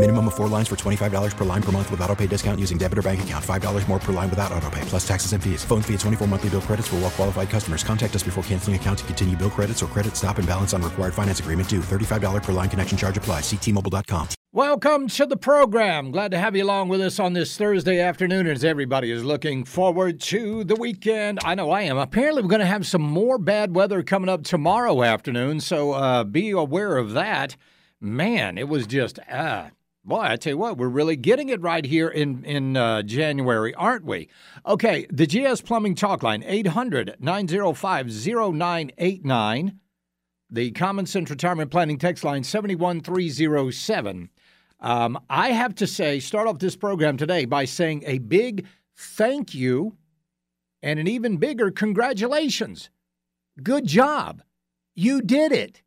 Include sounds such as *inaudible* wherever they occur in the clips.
Minimum of four lines for $25 per line per month with auto pay discount using debit or bank account. $5 more per line without auto pay, plus taxes and fees. Phone fee at 24 monthly bill credits for well qualified customers. Contact us before canceling account to continue bill credits or credit stop and balance on required finance agreement due. $35 per line connection charge applies. Ctmobile.com. Welcome to the program. Glad to have you along with us on this Thursday afternoon as everybody is looking forward to the weekend. I know I am. Apparently, we're going to have some more bad weather coming up tomorrow afternoon, so uh, be aware of that. Man, it was just, uh, boy, I tell you what, we're really getting it right here in, in uh, January, aren't we? Okay, the GS Plumbing Talk Line, 800 905 0989. The Common Sense Retirement Planning text line, 71307. Um, I have to say, start off this program today by saying a big thank you and an even bigger congratulations. Good job. You did it.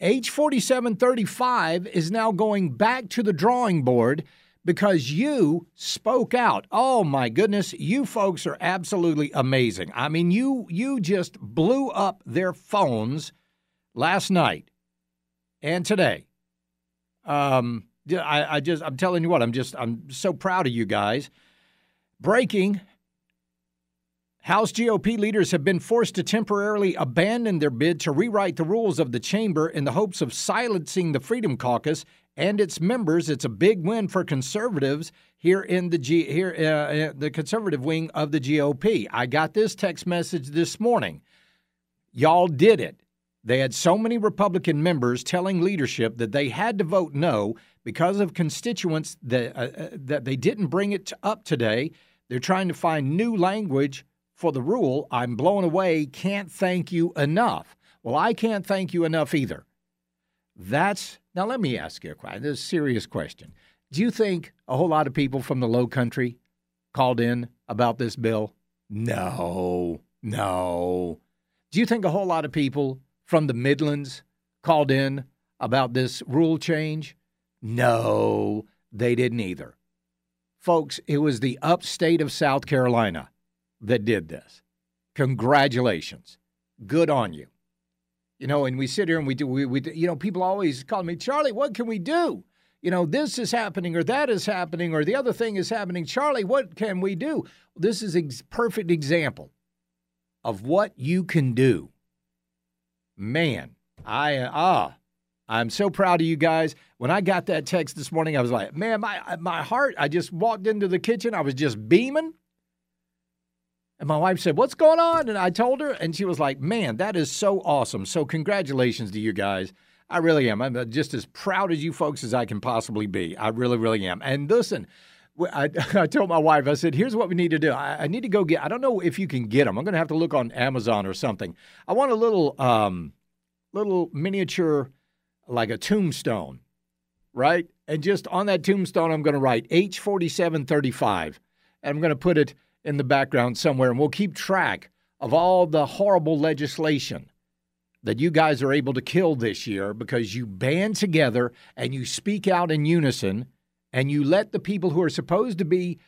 H4735 is now going back to the drawing board because you spoke out. Oh my goodness, you folks are absolutely amazing. I mean, you you just blew up their phones last night and today. Um, I, I just, I'm telling you what, I'm just, I'm so proud of you guys. Breaking. House GOP leaders have been forced to temporarily abandon their bid to rewrite the rules of the chamber in the hopes of silencing the Freedom Caucus and its members. It's a big win for conservatives here in the G, here uh, the conservative wing of the GOP. I got this text message this morning. Y'all did it. They had so many Republican members telling leadership that they had to vote no because of constituents that uh, that they didn't bring it up today. They're trying to find new language for the rule. I'm blown away. Can't thank you enough. Well, I can't thank you enough either. That's now. Let me ask you a question. This is a serious question. Do you think a whole lot of people from the Low Country called in about this bill? No, no. Do you think a whole lot of people from the Midlands called in about this rule change? No, they didn't either. Folks, it was the upstate of South Carolina that did this. Congratulations. Good on you. You know, and we sit here and we do, we, we you know, people always call me, Charlie, what can we do? You know, this is happening or that is happening or the other thing is happening. Charlie, what can we do? This is a perfect example of what you can do man, I ah, I'm so proud of you guys. When I got that text this morning, I was like, man, my my heart. I just walked into the kitchen, I was just beaming. And my wife said, "What's going on?" And I told her, and she was like, "Man, that is so awesome! So congratulations to you guys. I really am. I'm just as proud as you folks as I can possibly be. I really, really am. And listen." I, *laughs* I told my wife, I said, here's what we need to do. I, I, need to go get, I don't know if you can get them. I'm going to have to look on Amazon or something. I want a little, um, little miniature, like a tombstone, right? And just on that tombstone, I'm going to write H4735. And I'm going to put it in the background somewhere. And we'll keep track of all the horrible legislation that you guys are able to kill this year because you band together and you speak out in unison and you let the people who are supposed to be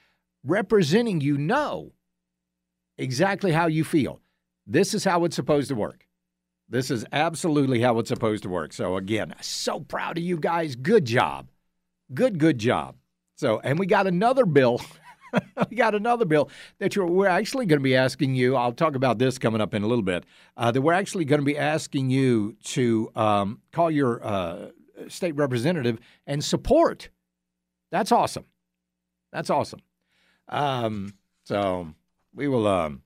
representing you know exactly how you feel. This is how it's supposed to work. This is absolutely how it's supposed to work. So, again, so proud of you guys. Good job. Good, good job. So, and we got another bill. *laughs* *laughs* we got another bill that we're actually going to be asking you. I'll talk about this coming up in a little bit. Uh, that we're actually going to be asking you to um, call your uh, state representative and support that's awesome. That's awesome. Um, so we will. Um,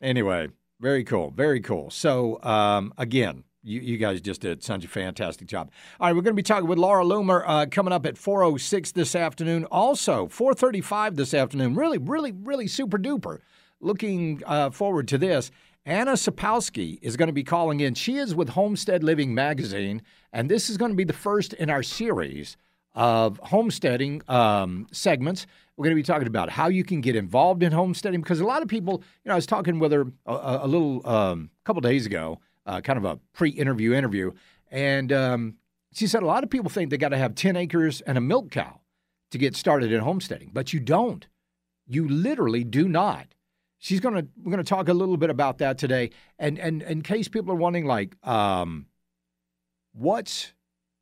anyway, very cool. Very cool. So um, again, you, you guys just did such a fantastic job. All right, we're going to be talking with Laura Loomer uh, coming up at 4.06 this afternoon. Also, 4.35 this afternoon. Really, really, really super duper. Looking uh, forward to this. Anna Sapowski is going to be calling in. She is with Homestead Living Magazine, and this is going to be the first in our series of homesteading um, segments. We're going to be talking about how you can get involved in homesteading because a lot of people, you know, I was talking with her a, a little um, couple days ago, uh, kind of a pre-interview interview, and um, she said a lot of people think they got to have ten acres and a milk cow to get started in homesteading, but you don't. You literally do not. She's gonna we're gonna talk a little bit about that today, and and in case people are wondering, like, um, what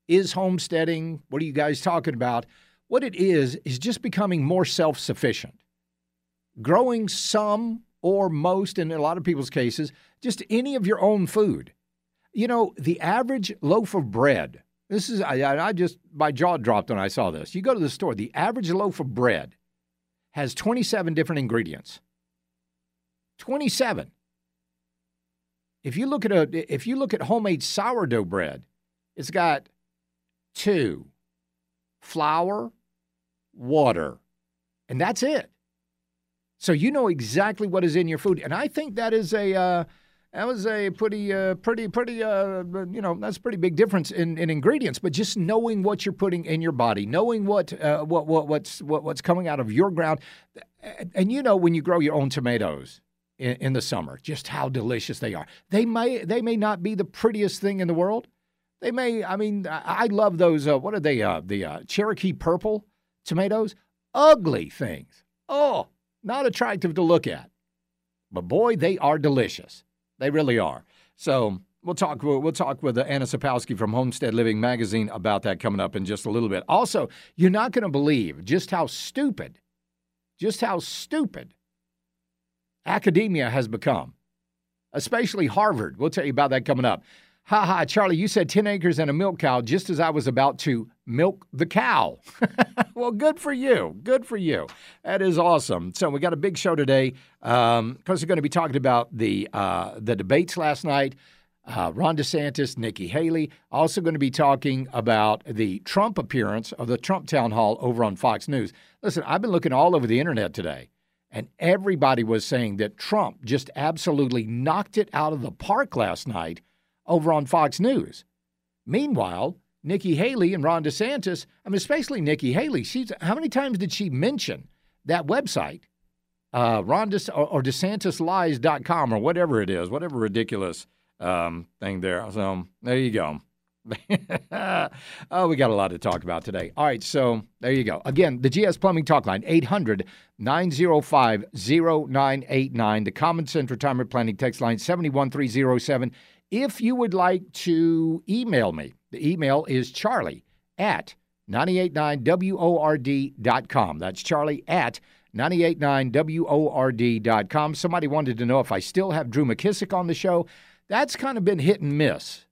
is homesteading? What are you guys talking about? What it is is just becoming more self sufficient, growing some or most, in a lot of people's cases, just any of your own food. You know, the average loaf of bread. This is I, I just my jaw dropped when I saw this. You go to the store, the average loaf of bread has 27 different ingredients. 27. If you look at a if you look at homemade sourdough bread, it's got two flour, water, and that's it. So you know exactly what is in your food, and I think that is a uh, that was a pretty uh, pretty pretty uh, you know that's a pretty big difference in, in ingredients. But just knowing what you're putting in your body, knowing what uh, what what what's what, what's coming out of your ground, and, and you know when you grow your own tomatoes in, the summer, just how delicious they are. They may they may not be the prettiest thing in the world, they may. I mean, I love those. Uh, what are they? Uh, the uh, Cherokee purple tomatoes. Ugly things. Oh, not attractive to look at. But boy, they are delicious. They really are. So we'll talk. We'll talk with Anna Sapowski from Homestead Living Magazine about that coming up in just a little bit. Also, you're not going to believe just how stupid, just how stupid academia has become, especially Harvard. We'll tell you about that coming up. Ha ha, Charlie, you said 10 acres and a milk cow just as I was about to milk the cow. *laughs* well, good for you. Good for you. That is awesome. So we got a big show today. Um, of course, we're going to be talking about the uh, the debates last night. Uh, Ron DeSantis, Nikki Haley. Also going to be talking about the Trump appearance of the Trump town hall over on Fox News. Listen, I've been looking all over the internet today, and everybody was saying that Trump just absolutely knocked it out of the park last night over on Fox News. Meanwhile, Nikki Haley and Ron DeSantis, I mean, especially Nikki Haley, she's how many times did she mention that website, uh, Ron De, or, or DeSantisLies.com or whatever it is, whatever ridiculous um, thing there. So there you go. *laughs* oh, we got a lot to talk about today. All right, so there you go. Again, the GS Plumbing Talk Line, 800 905 0989. The Common Sense Retirement Planning Text Line, 71307. If you would like to email me, the email is charlie at 989WORD.com. That's charlie at 989WORD.com. Somebody wanted to know if I still have Drew McKissick on the show. That's kind of been hit and miss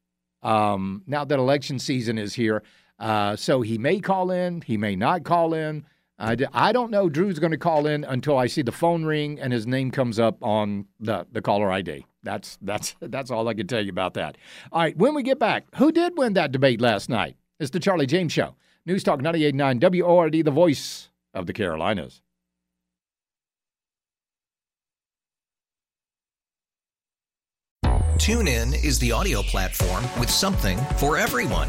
um, now that election season is here. Uh, so he may call in, he may not call in. I I don't know Drew's going to call in until I see the phone ring and his name comes up on the, the caller ID. That's that's that's all I can tell you about that. All right, when we get back, who did win that debate last night? It's the Charlie James Show. News Talk 98.9 WORD, the voice of the Carolinas. TuneIn is the audio platform with something for everyone.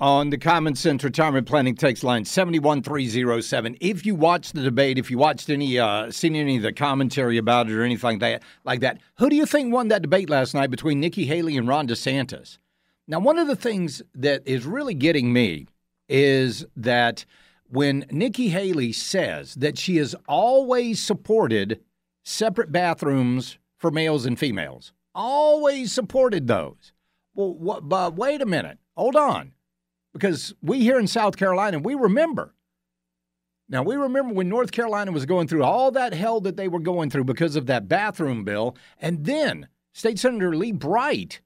on the Common Sense Retirement Planning text line 71307. If you watched the debate, if you watched any, uh, seen any of the commentary about it or anything like that, like that, who do you think won that debate last night between Nikki Haley and Ron DeSantis? Now, one of the things that is really getting me is that when Nikki Haley says that she has always supported separate bathrooms for males and females, always supported those. Well, what, but wait a minute. Hold on. Because we here in South Carolina, we remember. Now, we remember when North Carolina was going through all that hell that they were going through because of that bathroom bill. And then State Senator Lee Bright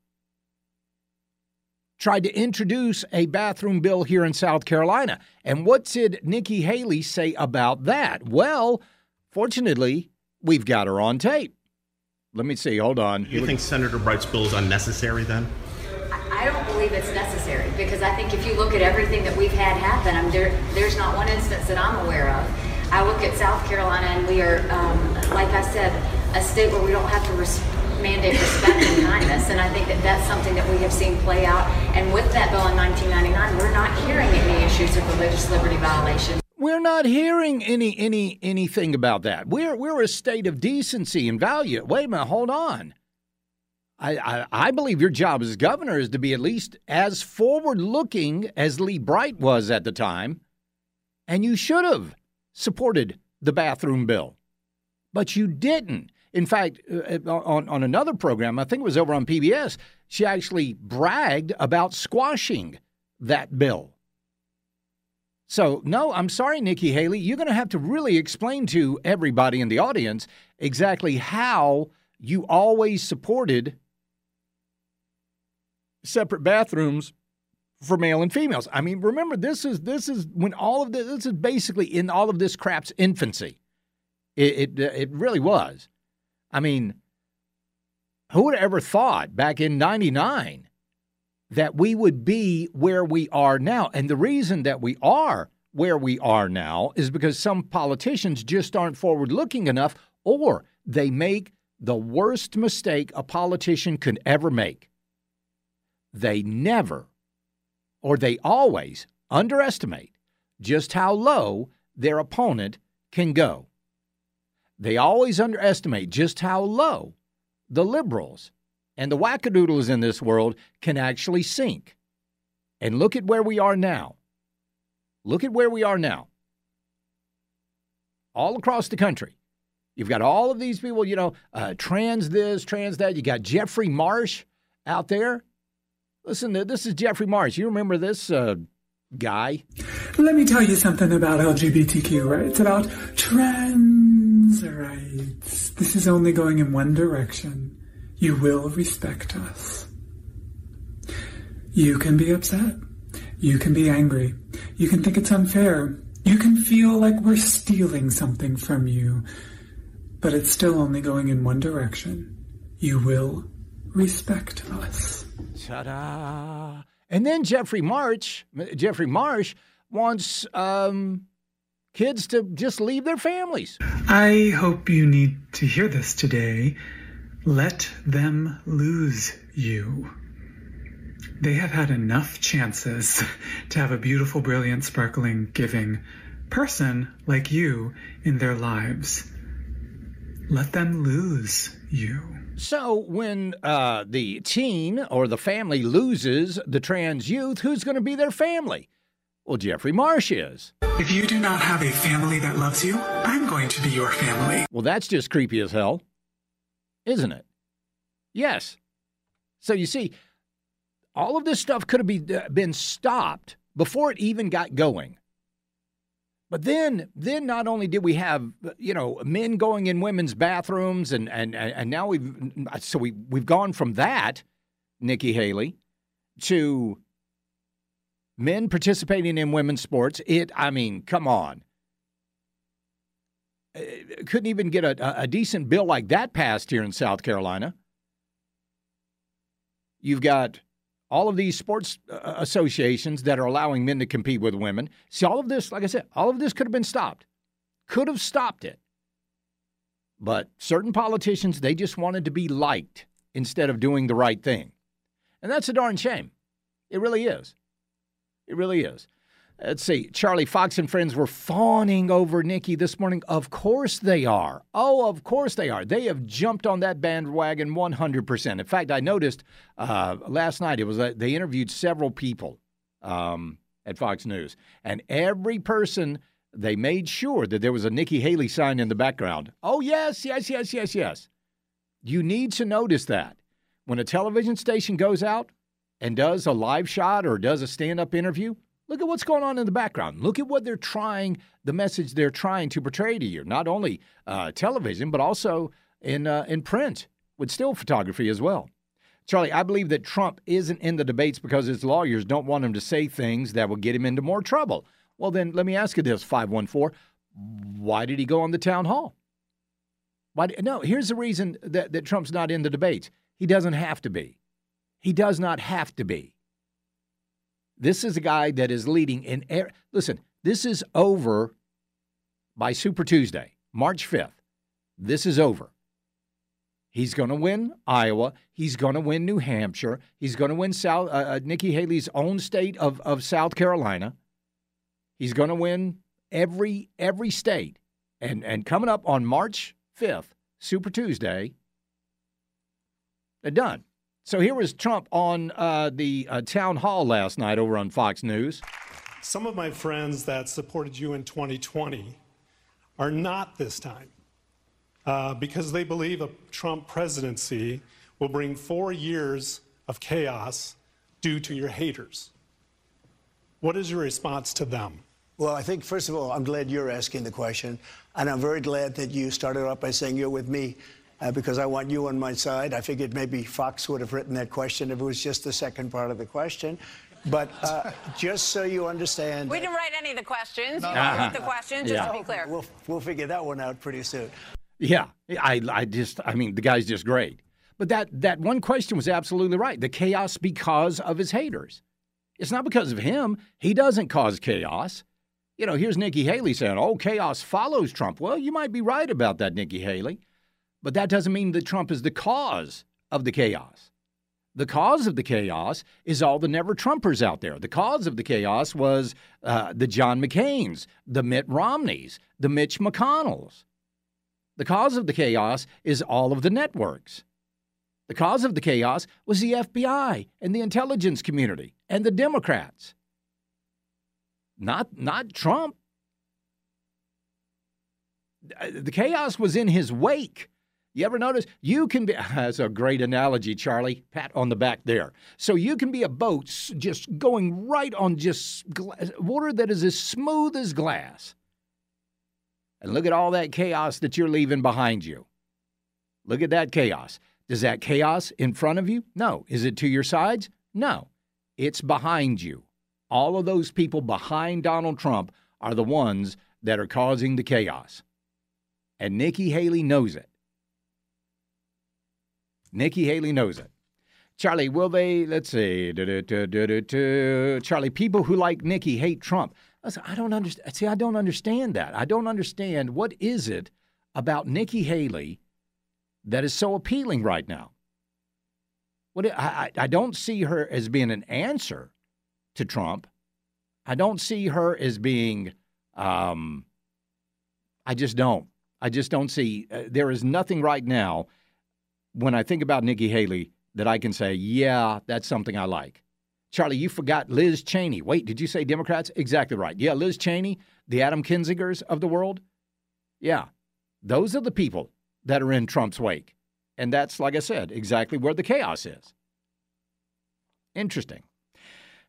tried to introduce a bathroom bill here in South Carolina. And what did Nikki Haley say about that? Well, fortunately, we've got her on tape. Let me see. Hold on. You think Senator Bright's bill is unnecessary then? I don't believe it's necessary because I think if you look at everything that we've had happen, I'm there, there's not one instance that I'm aware of. I look at South Carolina and we are, um, like I said, a state where we don't have to res- mandate respect and kindness. And I think that that's something that we have seen play out. And with that bill in 1999, we're not hearing any issues of religious liberty violations. We're not hearing any any anything about that. We're we're a state of decency and value. Wait a minute, hold on. I, I, I believe your job as governor is to be at least as forward looking as Lee Bright was at the time, and you should have supported the bathroom bill, but you didn't. In fact, uh, on, on another program, I think it was over on PBS, she actually bragged about squashing that bill. So, no, I'm sorry, Nikki Haley. You're going to have to really explain to everybody in the audience exactly how you always supported separate bathrooms for male and females. I mean, remember this is this is when all of this, this is basically in all of this crap's infancy. It, it it really was. I mean, who would have ever thought back in 99 that we would be where we are now? And the reason that we are where we are now is because some politicians just aren't forward looking enough or they make the worst mistake a politician could ever make. They never or they always underestimate just how low their opponent can go. They always underestimate just how low the liberals and the wackadoodles in this world can actually sink. And look at where we are now. Look at where we are now. All across the country. You've got all of these people, you know, uh, trans this, trans that. You got Jeffrey Marsh out there. Listen, this is Jeffrey Marsh. You remember this uh, guy? Let me tell you something about LGBTQ rights, It's about trans rights. This is only going in one direction. You will respect us. You can be upset. You can be angry. You can think it's unfair. You can feel like we're stealing something from you. But it's still only going in one direction. You will respect us. Ta-da! And then Jeffrey March, Jeffrey Marsh wants um, kids to just leave their families. I hope you need to hear this today. Let them lose you. They have had enough chances *laughs* to have a beautiful, brilliant, sparkling, giving person like you in their lives. Let them lose you. So, when uh, the teen or the family loses the trans youth, who's going to be their family? Well, Jeffrey Marsh is. If you do not have a family that loves you, I'm going to be your family. Well, that's just creepy as hell, isn't it? Yes. So, you see, all of this stuff could have be, uh, been stopped before it even got going. But then, then not only did we have you know men going in women's bathrooms, and and and now we've so we we've gone from that, Nikki Haley, to men participating in women's sports. It, I mean, come on, Uh, couldn't even get a, a decent bill like that passed here in South Carolina. You've got all of these sports uh, associations that are allowing men to compete with women. See, all of this, like I said, all of this could have been stopped. Could have stopped it. But certain politicians, they just wanted to be liked instead of doing the right thing. And that's a darn shame. It really is. It really is. Let's see. Charlie Fox and friends were fawning over Nikki this morning. Of course they are. Oh, of course they are. They have jumped on that bandwagon 100%. In fact, I noticed uh, last night it was uh, they interviewed several people um, at Fox News, and every person they made sure that there was a Nikki Haley sign in the background. Oh yes, yes, yes, yes, yes. You need to notice that when a television station goes out and does a live shot or does a stand-up interview Look at what's going on in the background. Look at what they're trying, the message they're trying to portray to you, not only uh, television, but also in, uh, in print with still photography as well. Charlie, I believe that Trump isn't in the debates because his lawyers don't want him to say things that will get him into more trouble. Well, then let me ask you this 514 why did he go on the town hall? Why, no, here's the reason that, that Trump's not in the debates. He doesn't have to be. He does not have to be. This is a guy that is leading in air. Listen, this is over by Super Tuesday, March 5th. This is over. He's going to win Iowa. He's going to win New Hampshire. He's going to win South, uh, Nikki Haley's own state of, of South Carolina. He's going to win every every state. And and coming up on March 5th, Super Tuesday, they're done. So here was Trump on uh, the uh, town hall last night over on Fox News. Some of my friends that supported you in 2020 are not this time uh, because they believe a Trump presidency will bring four years of chaos due to your haters. What is your response to them? Well, I think, first of all, I'm glad you're asking the question. And I'm very glad that you started off by saying you're with me uh, because I want you on my side. I figured maybe Fox would have written that question if it was just the second part of the question. But uh, *laughs* just so you understand. We didn't write any of the questions. You uh-huh. wrote the questions, just yeah. to be clear. We'll, we'll figure that one out pretty soon. Yeah, I, I just, I mean, the guy's just great. But that, that one question was absolutely right. The chaos because of his haters. It's not because of him. He doesn't cause chaos. You know, here's Nikki Haley saying, oh, chaos follows Trump. Well, you might be right about that, Nikki Haley. But that doesn't mean that Trump is the cause of the chaos. The cause of the chaos is all the never Trumpers out there. The cause of the chaos was uh, the John McCains, the Mitt Romneys, the Mitch McConnells. The cause of the chaos is all of the networks. The cause of the chaos was the FBI and the intelligence community and the Democrats. Not, not Trump. The chaos was in his wake. You ever notice? You can be, *laughs* that's a great analogy, Charlie. Pat on the back there. So you can be a boat just going right on just water that is as smooth as glass. And look at all that chaos that you're leaving behind you. Look at that chaos. Does that chaos in front of you? No. Is it to your sides? No. It's behind you. All of those people behind Donald Trump are the ones that are causing the chaos. And Nikki Haley knows it. Nikki Haley knows it. Charlie, will they? Let's see. Charlie, people who like Nikki hate Trump. I don't understand. See, I don't understand that. I don't understand what is it about Nikki Haley that is so appealing right now. What I, I don't see her as being an answer to Trump. I don't see her as being. Um, I just don't. I just don't see. Uh, there is nothing right now when I think about Nikki Haley that I can say, yeah, that's something I like. Charlie, you forgot Liz Cheney. Wait, did you say Democrats? Exactly right. Yeah, Liz Cheney, the Adam Kinzingers of the world. Yeah, those are the people that are in Trump's wake. And that's, like I said, exactly where the chaos is. Interesting.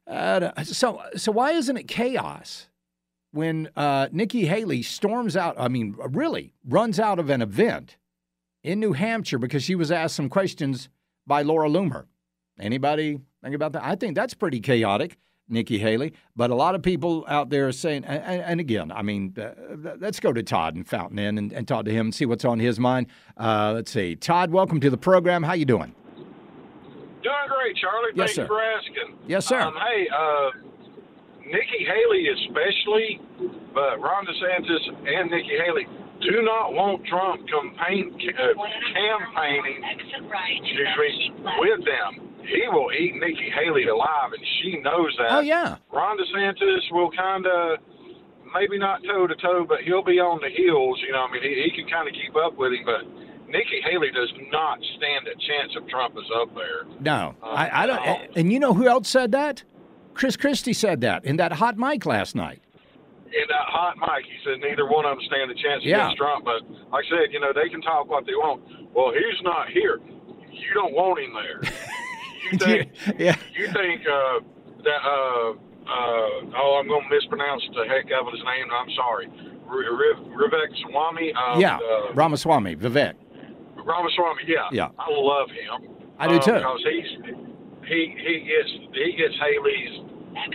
Uh, so, so why isn't it chaos when uh, Nikki Haley storms out, I mean, really runs out of an event in New Hampshire because she was asked some questions by Laura Loomer. Anybody think about that? I think that's pretty chaotic, Nikki Haley. But a lot of people out there are saying, and, and again, I mean, uh, let's go to Todd and Fountain Inn and, and, talk to him and see what's on his mind. Uh, let's see. Todd, welcome to the program. How you doing? Doing great, Charlie. Yes, Thank sir. you for asking. Yes, sir. Um, hey, uh, Nikki Haley especially, but Ron DeSantis and Nikki Haley do not want Trump campaign, uh, campaigning excuse me, with them. He will eat Nikki Haley alive, and she knows that. Oh, yeah. Ron DeSantis will kind of, maybe not toe to toe, but he'll be on the heels. You know, I mean, he, he can kind of keep up with him, but Nikki Haley does not stand a chance if Trump is up there. No, Um, I, I don't. And you know who else said that? Chris Christie said that in that hot mic last night. In that hot mic, he said neither one of them stand a chance Yeah. against Trump. But like I said, you know, they can talk what they want. Well, he's not here. You don't want him there. *laughs* you think? yeah. You think uh, that? Uh, uh, oh, I'm going to mispronounce the heck out of his name. I'm sorry. Vivek Swami. Uh, yeah, Uh, Ramaswamy, Vivek. Ramaswamy. Yeah. Yeah. I love him. I do uh, too. Because he's he he gets he gets Haley's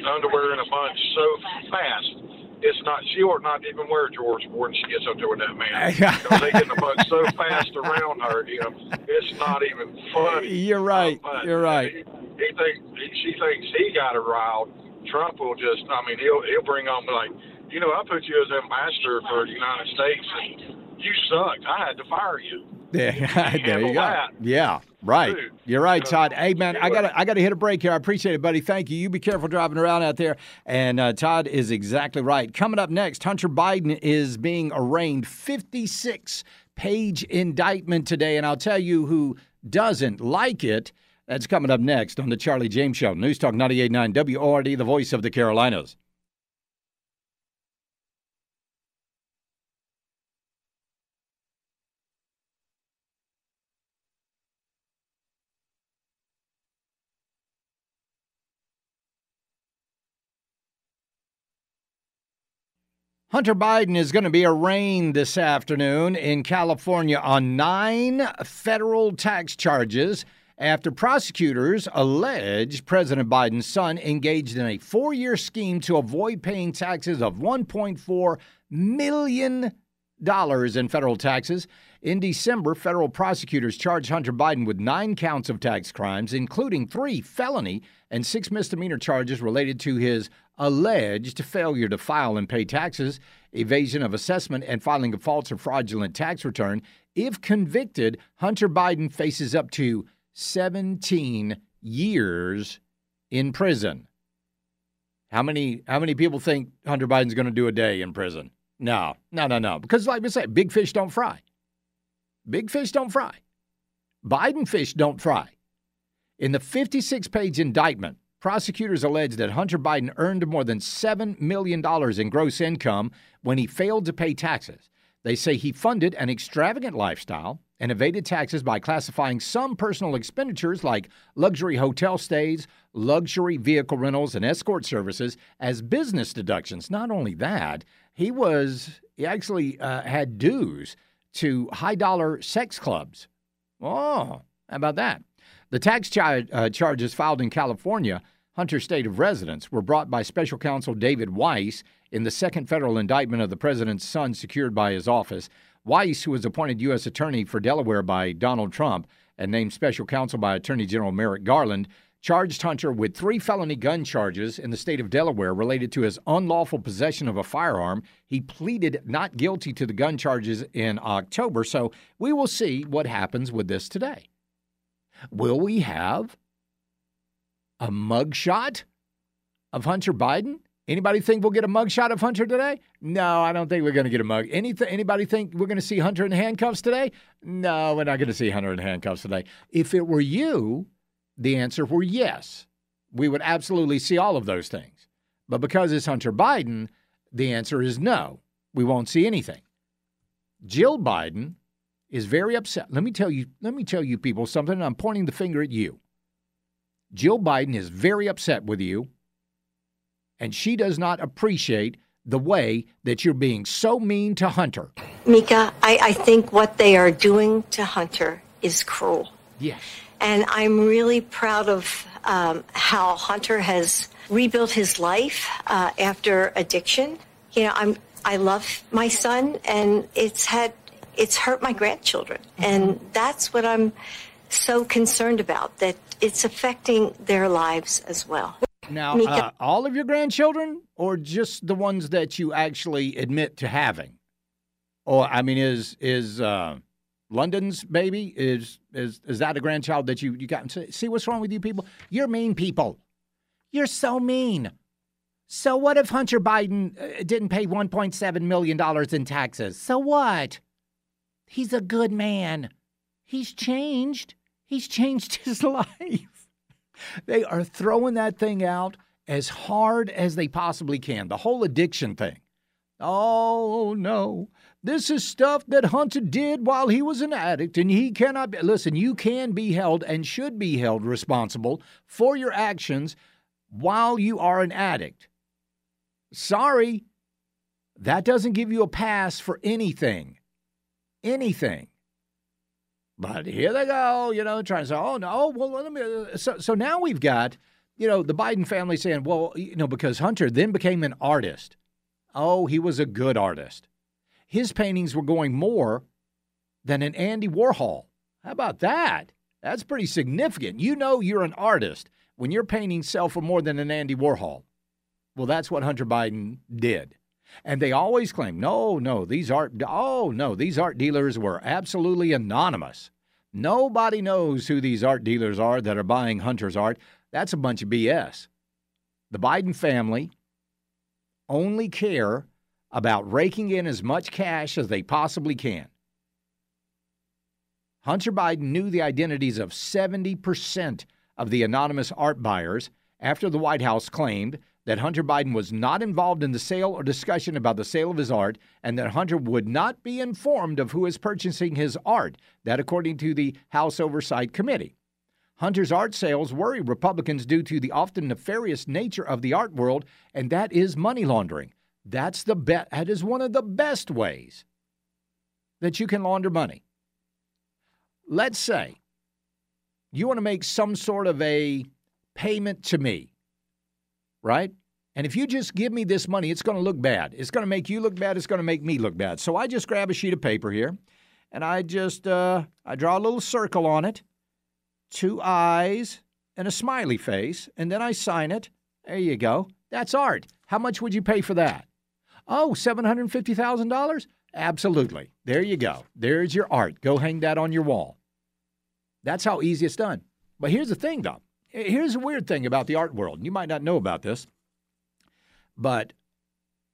underwear in a bunch so fast. It's not she ought not even wear George when she gets up there with that man *laughs* because they get in a bunch so fast around her. You know, it's not even funny. You're right. Uh, but You're right. He, he think he, she thinks he got her riled. Trump will just. I mean, he'll he'll bring on like, you know, I put you as ambassador for the United States, and you sucked. I had to fire you. Yeah, *laughs* there you go. that. Yeah, right. Dude, You're right, Todd. Hey, man, I got to I got to hit a break here. I appreciate it, buddy. Thank you. You be careful driving around out there. And uh, Todd is exactly right. Coming up next, Hunter Biden is being arraigned. 56 page indictment today, and I'll tell you who doesn't like it. That's coming up next on the Charlie James Show. News Talk 98.9 WORD, the voice of the Carolinas. Hunter Biden is going to be arraigned this afternoon in California on nine federal tax charges after prosecutors allege President Biden's son engaged in a four year scheme to avoid paying taxes of $1.4 million in federal taxes. In December, federal prosecutors charged Hunter Biden with nine counts of tax crimes, including three felony and six misdemeanor charges related to his alleged failure to file and pay taxes, evasion of assessment, and filing a false or fraudulent tax return. If convicted, Hunter Biden faces up to 17 years in prison. How many how many people think Hunter Biden's going to do a day in prison? No, no, no, no. Because like I said, big fish don't fry. Big fish don't fry. Biden fish don't fry. In the 56 page indictment, prosecutors allege that Hunter Biden earned more than $7 million in gross income when he failed to pay taxes. They say he funded an extravagant lifestyle and evaded taxes by classifying some personal expenditures like luxury hotel stays, luxury vehicle rentals, and escort services as business deductions. Not only that, he was he actually uh, had dues to high dollar sex clubs. Oh, how about that? The tax uh, charges filed in California, Hunter's state of residence, were brought by special counsel David Weiss in the second federal indictment of the president's son secured by his office. Weiss, who was appointed U.S. Attorney for Delaware by Donald Trump and named special counsel by Attorney General Merrick Garland, charged Hunter with three felony gun charges in the state of Delaware related to his unlawful possession of a firearm. He pleaded not guilty to the gun charges in October, so we will see what happens with this today. Will we have a mugshot of Hunter Biden? Anybody think we'll get a mugshot of Hunter today? No, I don't think we're going to get a mug. Anything, anybody think we're going to see Hunter in handcuffs today? No, we're not going to see Hunter in handcuffs today. If it were you, the answer were yes. We would absolutely see all of those things. But because it's Hunter Biden, the answer is no. We won't see anything. Jill Biden is very upset. Let me tell you, let me tell you people something. I'm pointing the finger at you. Jill Biden is very upset with you, and she does not appreciate the way that you're being so mean to Hunter. Mika, I, I think what they are doing to Hunter is cruel. Yes. And I'm really proud of um, how Hunter has rebuilt his life uh, after addiction. You know, I'm I love my son, and it's had it's hurt my grandchildren, and that's what I'm so concerned about. That it's affecting their lives as well. Now, Mika- uh, all of your grandchildren, or just the ones that you actually admit to having? Or I mean, is is uh, Lunden's baby is is is that a grandchild that you you got? See what's wrong with you people? You're mean people. You're so mean. So what if Hunter Biden uh, didn't pay 1.7 million dollars in taxes? So what? He's a good man. He's changed. He's changed *laughs* his life. They are throwing that thing out as hard as they possibly can. The whole addiction thing. Oh, no. This is stuff that Hunter did while he was an addict, and he cannot be. Listen, you can be held and should be held responsible for your actions while you are an addict. Sorry, that doesn't give you a pass for anything. Anything. But here they go, you know, trying to say, oh, no, oh, well, let me. So, so now we've got, you know, the Biden family saying, well, you know, because Hunter then became an artist. Oh, he was a good artist. His paintings were going more than an Andy Warhol. How about that? That's pretty significant. You know you're an artist when your paintings sell for more than an Andy Warhol. Well, that's what Hunter Biden did. And they always claim, no, no, these art, oh, no, these art dealers were absolutely anonymous. Nobody knows who these art dealers are that are buying Hunter's art. That's a bunch of BS. The Biden family only care about raking in as much cash as they possibly can. Hunter Biden knew the identities of 70% of the anonymous art buyers after the White House claimed that Hunter Biden was not involved in the sale or discussion about the sale of his art and that Hunter would not be informed of who is purchasing his art. That, according to the House Oversight Committee. Hunter's art sales worry Republicans due to the often nefarious nature of the art world, and that is money laundering. That's the bet. that is one of the best ways that you can launder money. Let's say you want to make some sort of a payment to me, right? And if you just give me this money, it's going to look bad. It's going to make you look bad. It's going to make me look bad. So I just grab a sheet of paper here, and I just uh, I draw a little circle on it, two eyes and a smiley face, and then I sign it. There you go. That's art. How much would you pay for that? Oh, $750,000? Absolutely. There you go. There's your art. Go hang that on your wall. That's how easy it's done. But here's the thing, though. Here's a weird thing about the art world. You might not know about this, but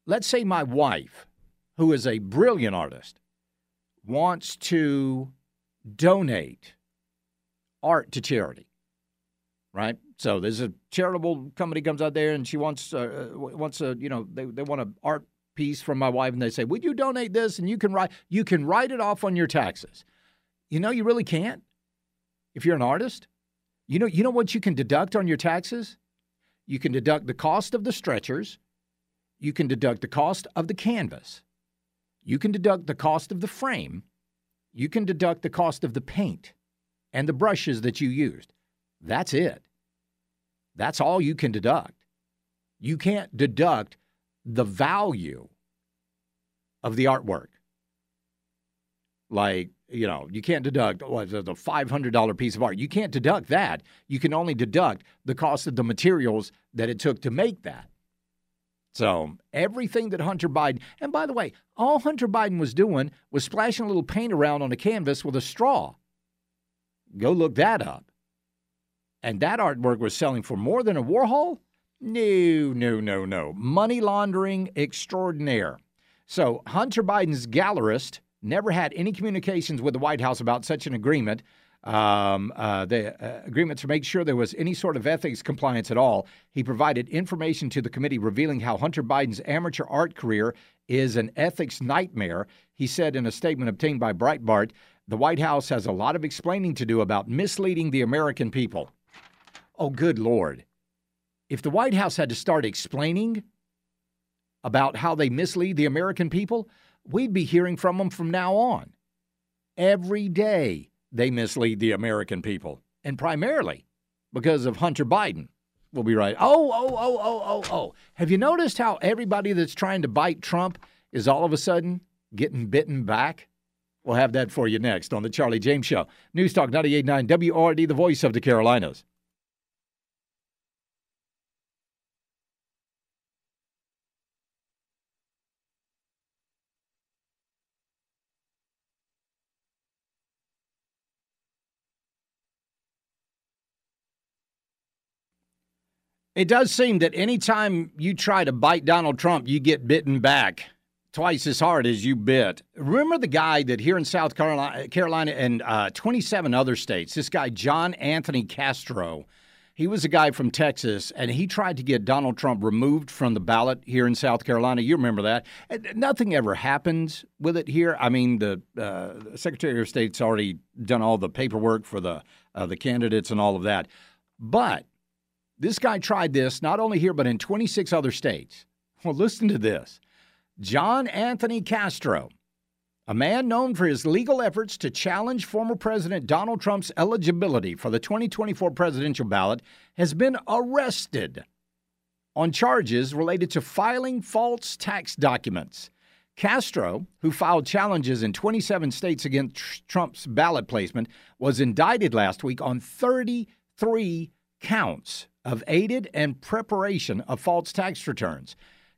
let's say my wife, who is a brilliant artist, wants to donate art to charity, right? So there's a charitable company comes out there and she wants uh, wants a you know they, they want an art piece from my wife and they say, "Would you donate this?" And you can write you can write it off on your taxes. You know, you really can't if you're an artist. You know, you know what you can deduct on your taxes? You can deduct the cost of the stretchers. You can deduct the cost of the canvas. You can deduct the cost of the frame. You can deduct the cost of the paint and the brushes that you used. That's it. That's all you can deduct. You can't deduct the value of the artwork. Like, you know, you can't deduct what, the $500 piece of art. You can't deduct that. You can only deduct the cost of the materials that it took to make that. So everything that Hunter Biden, and by the way, all Hunter Biden was doing was splashing a little paint around on a canvas with a straw. Go look that up. And that artwork was selling for more than a Warhol? No, no, no, no. Money laundering extraordinaire. So Hunter Biden's gallerist never had any communications with the White House about such an agreement. Um, uh, the uh, agreement to make sure there was any sort of ethics compliance at all. He provided information to the committee revealing how Hunter Biden's amateur art career is an ethics nightmare. He said in a statement obtained by Breitbart, the White House has a lot of explaining to do about misleading the American people. Oh, good Lord. If the White House had to start explaining about how they mislead the American people, we'd be hearing from them from now on. Every day they mislead the American people, and primarily because of Hunter Biden. We'll be right. Oh, oh, oh, oh, oh, oh. Have you noticed how everybody that's trying to bite Trump is all of a sudden getting bitten back? We'll have that for you next on the Charlie James Show. News Talk 98.9 WORD, the voice of the Carolinas. It does seem that anytime you try to bite Donald Trump, you get bitten back twice as hard as you bit. Remember the guy that here in South Carolina, Carolina and uh, 27 other states, this guy, John Anthony Castro, he was a guy from Texas, and he tried to get Donald Trump removed from the ballot here in South Carolina. You remember that? And nothing ever happened with it here. I mean, the uh, Secretary of State's already done all the paperwork for the uh, the candidates and all of that. But this guy tried this not only here, but in 26 other states. *laughs* Well, listen to this John Anthony Castro, a man known for his legal efforts to challenge former President Donald Trump's eligibility for the 2024 presidential ballot, has been arrested on charges related to filing false tax documents. Castro, who filed challenges in 27 states against Trump's ballot placement, was indicted last week on 33 counts of aided and preparation of false tax returns.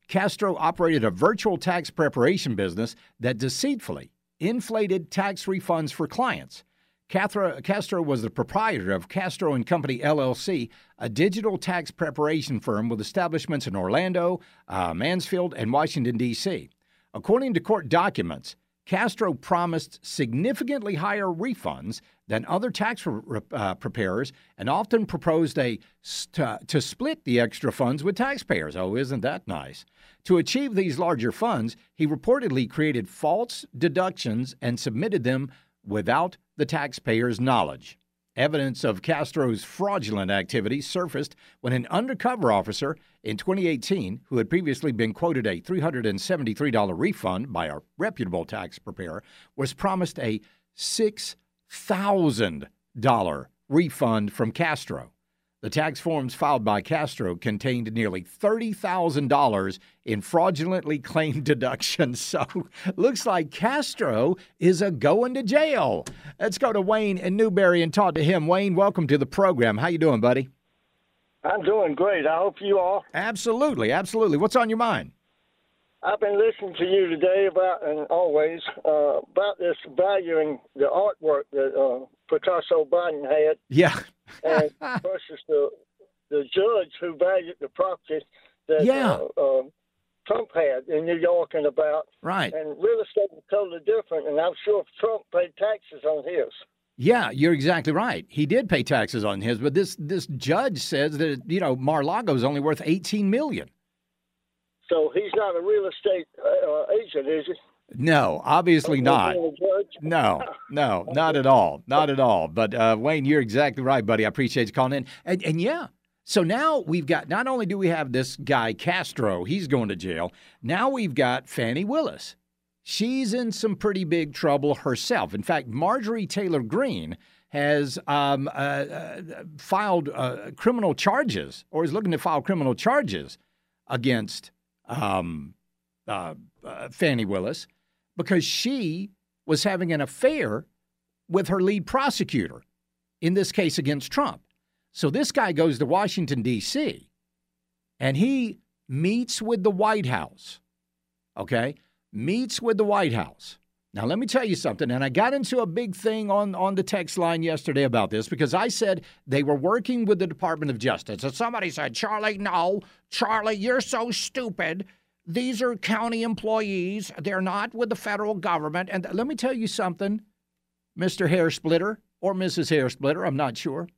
Castro operated a virtual tax preparation business that deceitfully inflated tax refunds for clients. Castro was the proprietor of Castro and Company LLC, a digital tax preparation firm with establishments in Orlando, uh, Mansfield, and Washington, D.C. According to court documents, Castro promised significantly higher refunds than other tax uh, preparers and often proposed a st- to split the extra funds with taxpayers. Oh, isn't that nice? To achieve these larger funds, he reportedly created false deductions and submitted them without the taxpayer's knowledge. Evidence of Castro's fraudulent activities surfaced when an undercover officer in 2018, who had previously been quoted a $373 refund by a reputable tax preparer, was promised a $6,000 refund from Castro. The tax forms filed by Castro contained nearly $30,000 in fraudulently *laughs* claimed deductions. *laughs* So, looks like Castro is a going to jail. Let's go to Wayne in Newberry and talk to him. Wayne, welcome to the program. How you doing, buddy? I'm doing great. I hope you are. Absolutely, absolutely. What's on your mind? I've been listening to you today about, and always, uh, about this valuing the artwork that uh, Picasso Biden had. Yeah. and *laughs* versus the the judge who valued the property that yeah. uh, uh, Trump had in New York and about. Right. And real estate is totally different, and I'm sure Trump paid taxes on his. Yeah, you're exactly right. He did pay taxes on his, but this this judge says that you know Mar-Lago is only worth 18 million. So he's not a real estate uh, agent, is he? No, obviously not. No, no, not at all. Not at all. But uh, Wayne, you're exactly right, buddy. I appreciate you calling in. And, and yeah, so now we've got not only do we have this guy Castro, he's going to jail. Now we've got Fani Willis. She's in some pretty big trouble herself. In fact, Marjorie Taylor Greene has um, uh, uh, filed uh, criminal charges or is looking to file criminal charges against um, uh, uh, Fani Willis because she was having an affair with her lead prosecutor, in this case against Trump. So this guy goes to Washington, D.C., and he meets with the White House, okay? Meets with the White House. Now, let me tell you something, and I got into a big thing on, on the text line yesterday about this because I said they were working with the Department of Justice. And somebody said, Charlie, no, Charlie, you're so stupid. These are county employees. They're not with the federal government. And let me tell you something, Mr. Hair Splitter or Mrs. Hair Splitter, I'm not sure.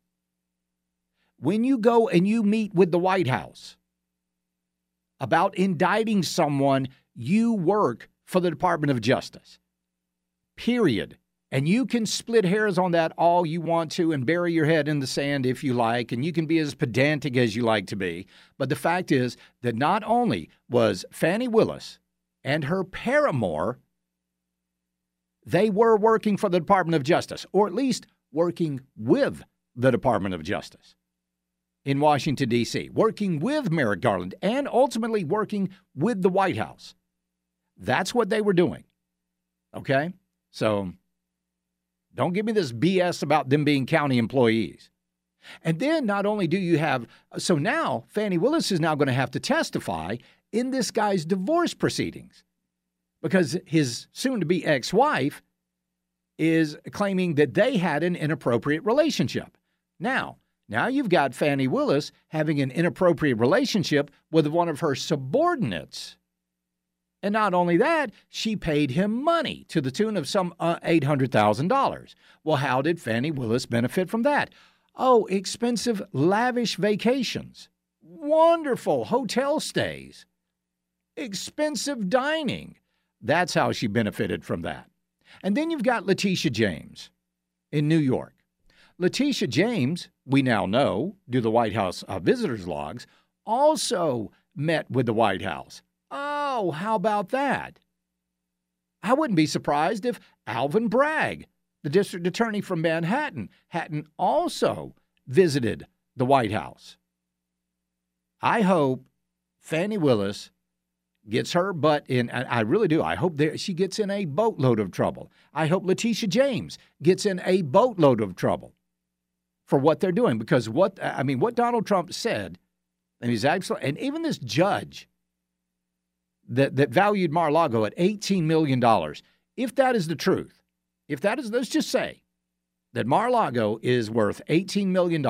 When you go and you meet with the White House about indicting someone, you work for the Department of Justice. Period. And you can split hairs on that all you want to and bury your head in the sand if you like, and you can be as pedantic as you like to be. But the fact is that not only was Fani Willis and her paramour, they were working for the Department of Justice, or at least working with the Department of Justice in Washington, D.C., working with Merrick Garland and ultimately working with the White House. That's what they were doing. Okay? So don't give me this BS about them being county employees. And then not only do you have, so now Fani Willis is now going to have to testify in this guy's divorce proceedings because his soon to be ex wife is claiming that they had an inappropriate relationship. Now, now you've got Fani Willis having an inappropriate relationship with one of her subordinates. And not only that, she paid him money to the tune of some uh, $800,000. Well, how did Fani Willis benefit from that? Oh, expensive, lavish vacations, wonderful hotel stays, expensive dining. That's how she benefited from that. And then you've got Letitia James in New York. Letitia James, we now know, do the White House uh, visitors logs, also met with the White House Oh, how about that? I wouldn't be surprised if Alvin Bragg, the district attorney from Manhattan, hadn't also visited the White House. I hope Fani Willis gets her butt in. I really do. I hope she gets in a boatload of trouble. I hope Letitia James gets in a boatload of trouble for what they're doing. Because what I mean, what Donald Trump said, and he's absolutely, and even this judge that, that valued Mar-a-Lago at $18 million. If that is the truth, if that is, let's just say that Mar-a-Lago is worth $18 million,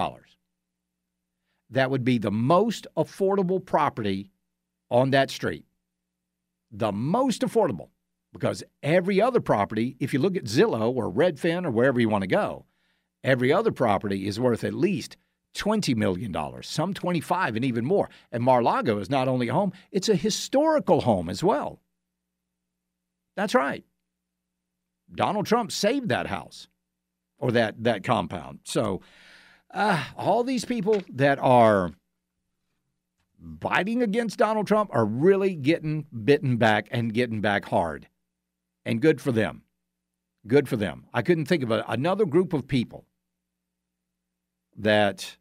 that would be the most affordable property on that street. The most affordable. Because every other property, if you look at Zillow or Redfin or wherever you want to go, every other property is worth at least $20 million, some 25 and even more. And Mar-Lago is not only a home, it's a historical home as well. That's right. Donald Trump saved that house or that, that compound. So uh, all these people that are biting against Donald Trump are really getting bitten back and getting back hard. And good for them. Good for them. I couldn't think of a, another group of people that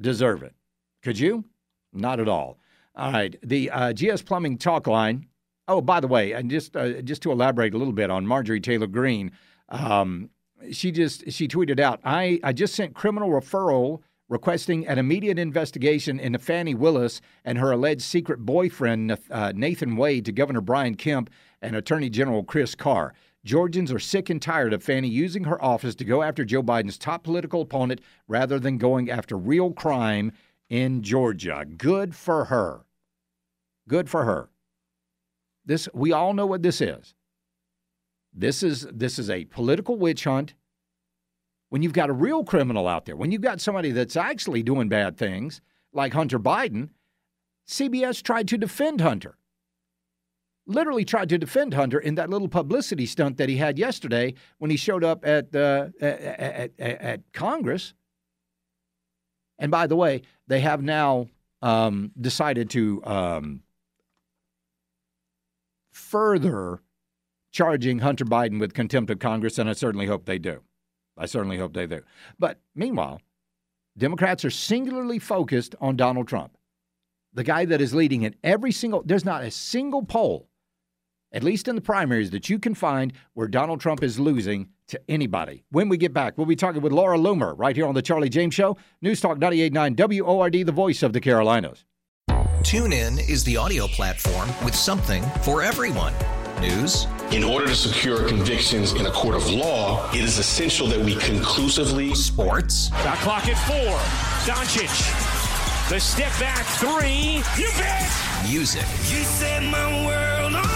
deserve it. Could you? Not at all. All right. The uh, GS Plumbing talk line. Oh, by the way, and just uh, just to elaborate a little bit on Marjorie Taylor Greene, um, she just she tweeted out, "I I just sent criminal referral." requesting an immediate investigation into Fani Willis and her alleged secret boyfriend, uh, Nathan Wade, to Governor Brian Kemp and Attorney General Chris Carr. Georgians are sick and tired of Fani using her office to go after Joe Biden's top political opponent rather than going after real crime in Georgia. Good for her. Good for her. This we all know what this is. This is this is a political witch hunt. When you've got a real criminal out there, when you've got somebody that's actually doing bad things, like Hunter Biden, CBS tried to defend Hunter literally tried to defend Hunter in that little publicity stunt that he had yesterday when he showed up at, uh, at, at, at, Congress. And by the way, they have now um, decided to um, further charging Hunter Biden with contempt of Congress, and I certainly hope they do. I certainly hope they do. But meanwhile, Democrats are singularly focused on Donald Trump, the guy that is leading in every single, there's not a single poll at least in the primaries, that you can find where Donald Trump is losing to anybody. When we get back, we'll be talking with Laura Loomer right here on The Charlie James Show, News Talk 98.9 WORD, the voice of the Carolinas. TuneIn is the audio platform with something for everyone. News. In order to secure convictions in a court of law, it is essential that we conclusively. Sports. Got clock at four. Doncic. The step back three. You bet. Music. You set my world on